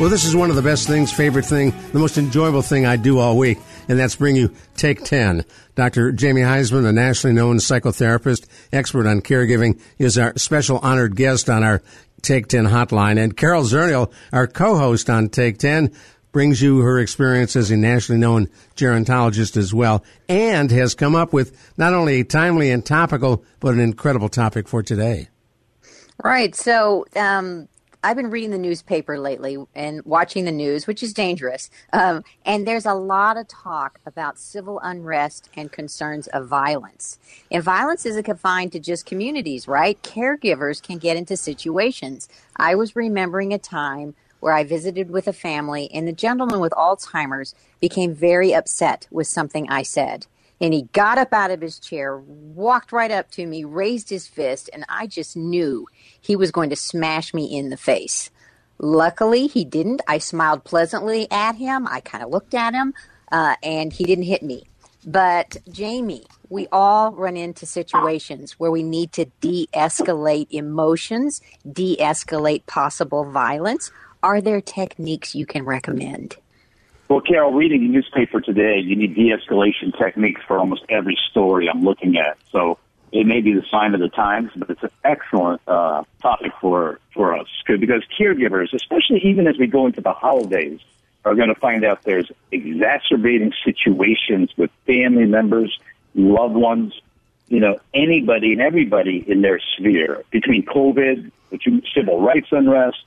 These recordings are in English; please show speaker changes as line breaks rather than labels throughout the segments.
Well, this is one of the best things, favorite thing, the most enjoyable thing I do all week, and that's bring you Take 10. Dr. Jamie Huysman, a nationally known psychotherapist, expert on caregiving, is our special honored guest on our Take 10 hotline. And Carol Zernial, our co-host on Take 10, brings you her experience as a nationally known gerontologist as well, and has come up with not only a timely and topical, but an incredible topic for today.
Right. So, um, I've been reading the newspaper lately and watching the news, which is dangerous. Um, and there's a lot of talk about civil unrest and concerns of violence. And violence isn't confined to just communities, right? Caregivers can get into situations. I was remembering a time where I visited with a family, and the gentleman with Alzheimer's became very upset with something I said. And he got up out of his chair, walked right up to me, raised his fist, and I just knew he was going to smash me in the face. Luckily, he didn't. I smiled pleasantly at him. I kind of looked at him, uh, and he didn't hit me. But, Jamie, we all run into situations where we need to de escalate emotions, de escalate possible violence. Are there techniques you can recommend?
Well, Carol, reading the newspaper today, you need de escalation techniques for almost every story I'm looking at. So, it may be the sign of the times, but it's an excellent uh, topic for for us because caregivers, especially even as we go into the holidays, are going to find out there's exacerbating situations with family members, loved ones, you know, anybody and everybody in their sphere between COVID, between civil rights unrest,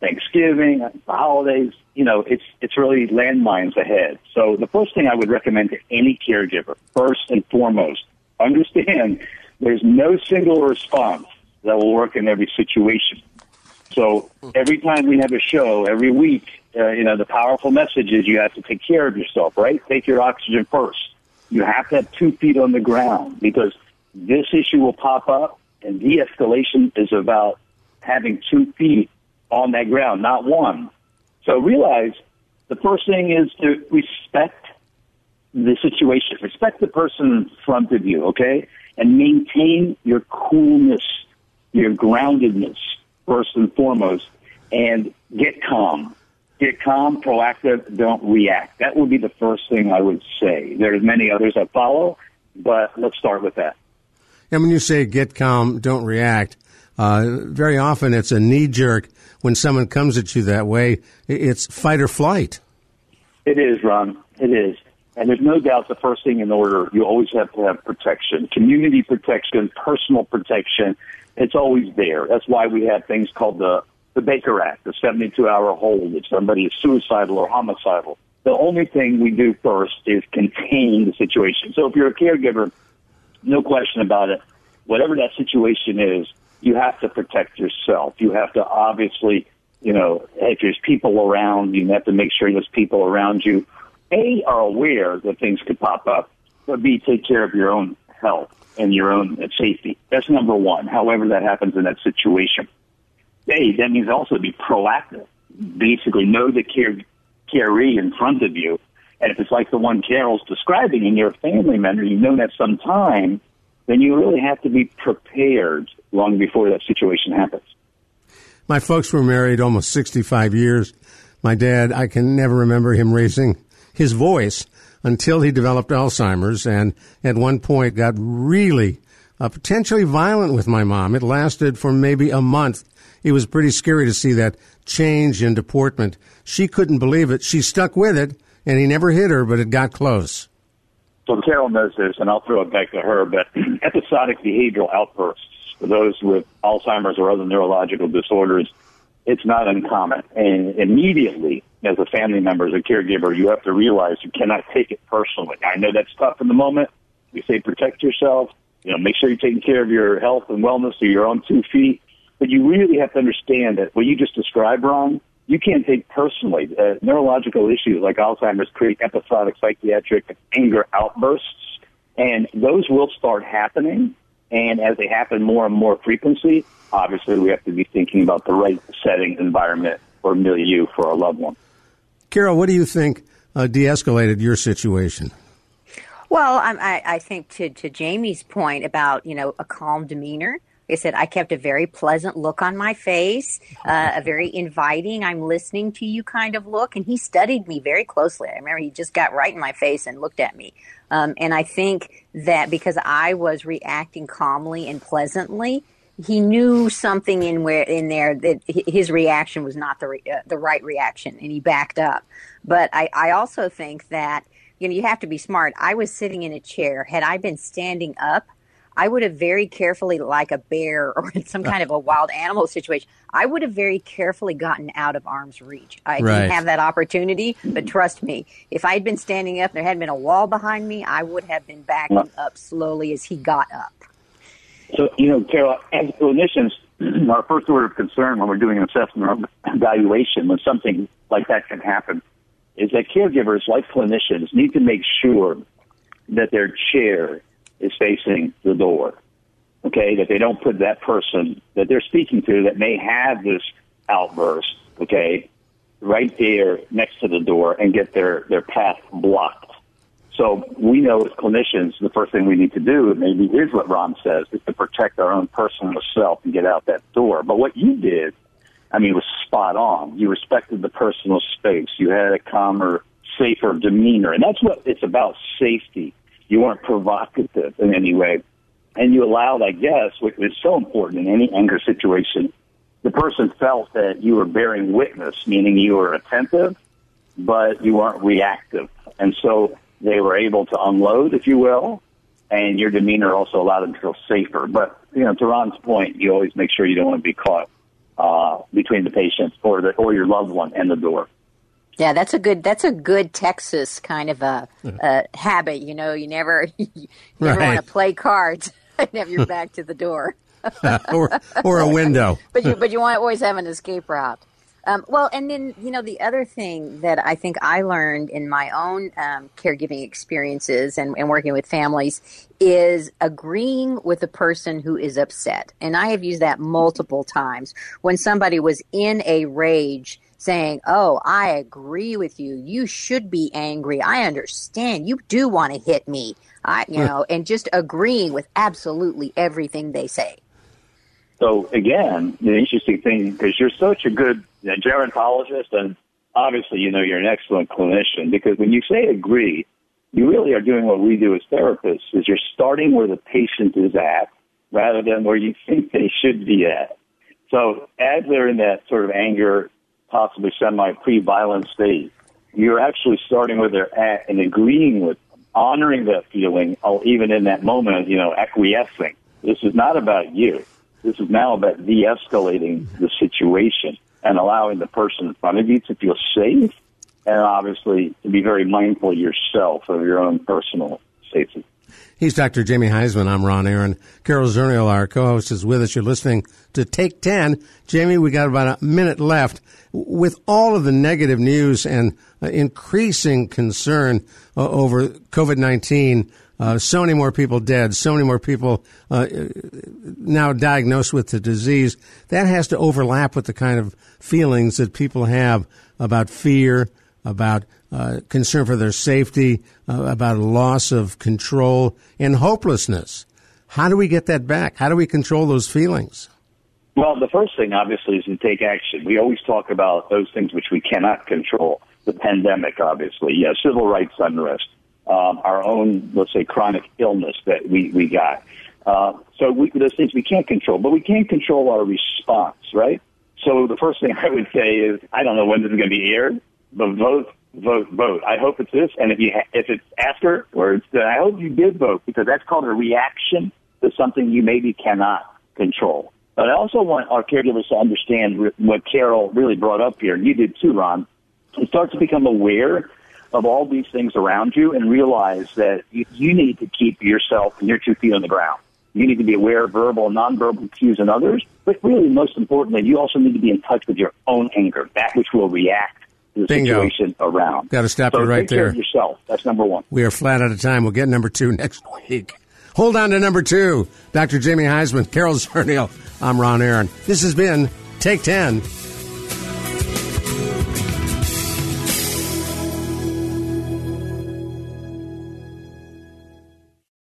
Thanksgiving, the holidays. You know, it's it's really landmines ahead. So the first thing I would recommend to any caregiver, first and foremost, understand there's no single response that will work in every situation. So every time we have a show, every week, uh, you know, the powerful message is you have to take care of yourself, right? Take your oxygen first. You have to have two feet on the ground because this issue will pop up and de-escalation is about having two feet on that ground, not one. So realize the first thing is to respect the situation. Respect the person in front of you, okay? And maintain your coolness, your groundedness, first and foremost, and get calm. Get calm, proactive, don't react. That would be the first thing I would say. There's many others that follow, but let's start with that.
And when you say get calm, don't react, uh, very often it's a knee jerk when someone comes at you that way. It's fight or flight.
It is, Ron. It is. And there's no doubt the first thing in order, you always have to have protection, community protection, personal protection. It's always there. That's why we have things called the, the Baker Act, the 72 hour hold if somebody is suicidal or homicidal. The only thing we do first is contain the situation. So if you're a caregiver, no question about it, whatever that situation is, you have to protect yourself. You have to obviously, you know, if there's people around, you have to make sure there's people around you a, are aware that things could pop up, but B, take care of your own health and your own safety. That's number one, however that happens in that situation. A, that means also be proactive. Basically, know the care, caree in front of you. And if it's like the one Carol's describing and you're a family member, you've known that some time, then you really have to be prepared long before that situation happens.
My folks were married almost 65 years. My dad, I can never remember him raising his voice until he developed Alzheimer's and at one point got really uh, potentially violent with my mom. It lasted for maybe a month. It was pretty scary to see that change in deportment. She couldn't believe it. She stuck with it, and he never hit her, but it got close.
So Carol knows this, and I'll throw it back to her, but episodic behavioral outbursts those with Alzheimer's or other neurological disorders, it's not uncommon. And immediately, as a family member, as a caregiver, you have to realize you cannot take it personally. I know that's tough in the moment. We say protect yourself. You know, make sure you're taking care of your health and wellness to your own two feet. But you really have to understand that what you just described, Ron, you can't take personally. Uh, neurological issues like Alzheimer's create episodic psychiatric anger outbursts, and those will start happening. And as they happen more and more frequency, obviously we have to be thinking about the right setting, environment, or milieu for our loved one.
Carol, what do you think uh, de-escalated your situation?
Well, I, I think to, to Jamie's point about you know a calm demeanor, I said, I kept a very pleasant look on my face, uh, a very inviting, I'm listening to you kind of look. And he studied me very closely. I remember he just got right in my face and looked at me. Um, and I think that because I was reacting calmly and pleasantly, he knew something in where in there that his reaction was not the re, uh, the right reaction, and he backed up. But I, I also think that you know you have to be smart. I was sitting in a chair. Had I been standing up, I would have very carefully, like a bear or in some kind of a wild animal situation, I would have very carefully gotten out of arm's reach. I right. didn't have that opportunity, but trust me, if I had been standing up and there hadn't been a wall behind me, I would have been backing up slowly as he got up.
So, you know, Carol, as clinicians, our first order of concern when we're doing an assessment or evaluation when something like that can happen is that caregivers, like clinicians, need to make sure that their chair is facing the door. Okay, that they don't put that person that they're speaking to that may have this outburst, okay, right there next to the door and get their, their path blocked. So we know as clinicians, the first thing we need to do, maybe is what Ron says, is to protect our own personal self and get out that door. But what you did, I mean, was spot on. You respected the personal space. You had a calmer, safer demeanor. And that's what it's about, safety. You weren't provocative in any way. And you allowed, I guess, which is so important in any anger situation, the person felt that you were bearing witness, meaning you were attentive, but you weren't reactive. And so they were able to unload, if you will, and your demeanor also allowed them to feel safer. But, you know, to Ron's point, you always make sure you don't want to be caught uh, between the patient or the or your loved one and the door.
Yeah, that's a good that's a good Texas kind of a, a habit. You know, you never you never right. want to play cards and have your back to the door,
or or a window.
but you but you want to always have an escape route. Um, well, and then you know the other thing that I think I learned in my own um, caregiving experiences and, and working with families is agreeing with the person who is upset, and I have used that multiple times when somebody was in a rage saying, Oh, I agree with you. You should be angry. I understand. You do want to hit me. I, you know, and just agreeing with absolutely everything they say.
So again, the interesting thing, because you're such a good gerontologist and obviously, you know, you're an excellent clinician because when you say agree, you really are doing what we do as therapists is you're starting where the patient is at rather than where you think they should be at. So as they're in that sort of anger possibly semi pre-violent state. You're actually starting where they're at and agreeing with, honoring that feeling, or even in that moment, you know, acquiescing. This is not about you. This is now about de-escalating the situation and allowing the person in front of you to feel safe and obviously to be very mindful yourself of your own personal safety.
He's Dr. Jamie Huysman. I'm Ron Aaron. Carol Zernial, our co-host, is with us. You're listening to Take 10. Jamie, we got about a minute left. With all of the negative news and uh, increasing concern uh, over COVID-19, uh, so many more people dead, so many more people uh, now diagnosed with the disease, that has to overlap with the kind of feelings that people have about fear, about uh, concern for their safety, uh, about loss of control, and hopelessness. How do we get that back? How do we control those feelings?
Well, the first thing, obviously, is to take action. We always talk about those things which we cannot control. The pandemic, obviously, yeah, civil rights unrest, um, our own, let's say, chronic illness that we, we got. Uh, so we, those things we can't control, but we can control our response, right? So the first thing I would say is, I don't know when this is going to be aired, but vote vote, vote. I hope it's this, and if you ha- if it's after afterwards, then I hope you did vote because that's called a reaction to something you maybe cannot control. But I also want our caregivers to understand what Carol really brought up here, and you did too, Ron. To start to become aware of all these things around you and realize that you, you need to keep yourself and your two feet on the ground. You need to be aware of verbal and nonverbal cues in others, but really, most importantly, you also need to be in touch with your own anger, that which will react the Bingo. situation around.
Got to stop so you right
there. yourself. That's number one.
We are flat out of time. We'll get number two next week. Hold on to number two. Dr. Jamie Huysman, Carol Zernial. I'm Ron Aaron. This has been Take 10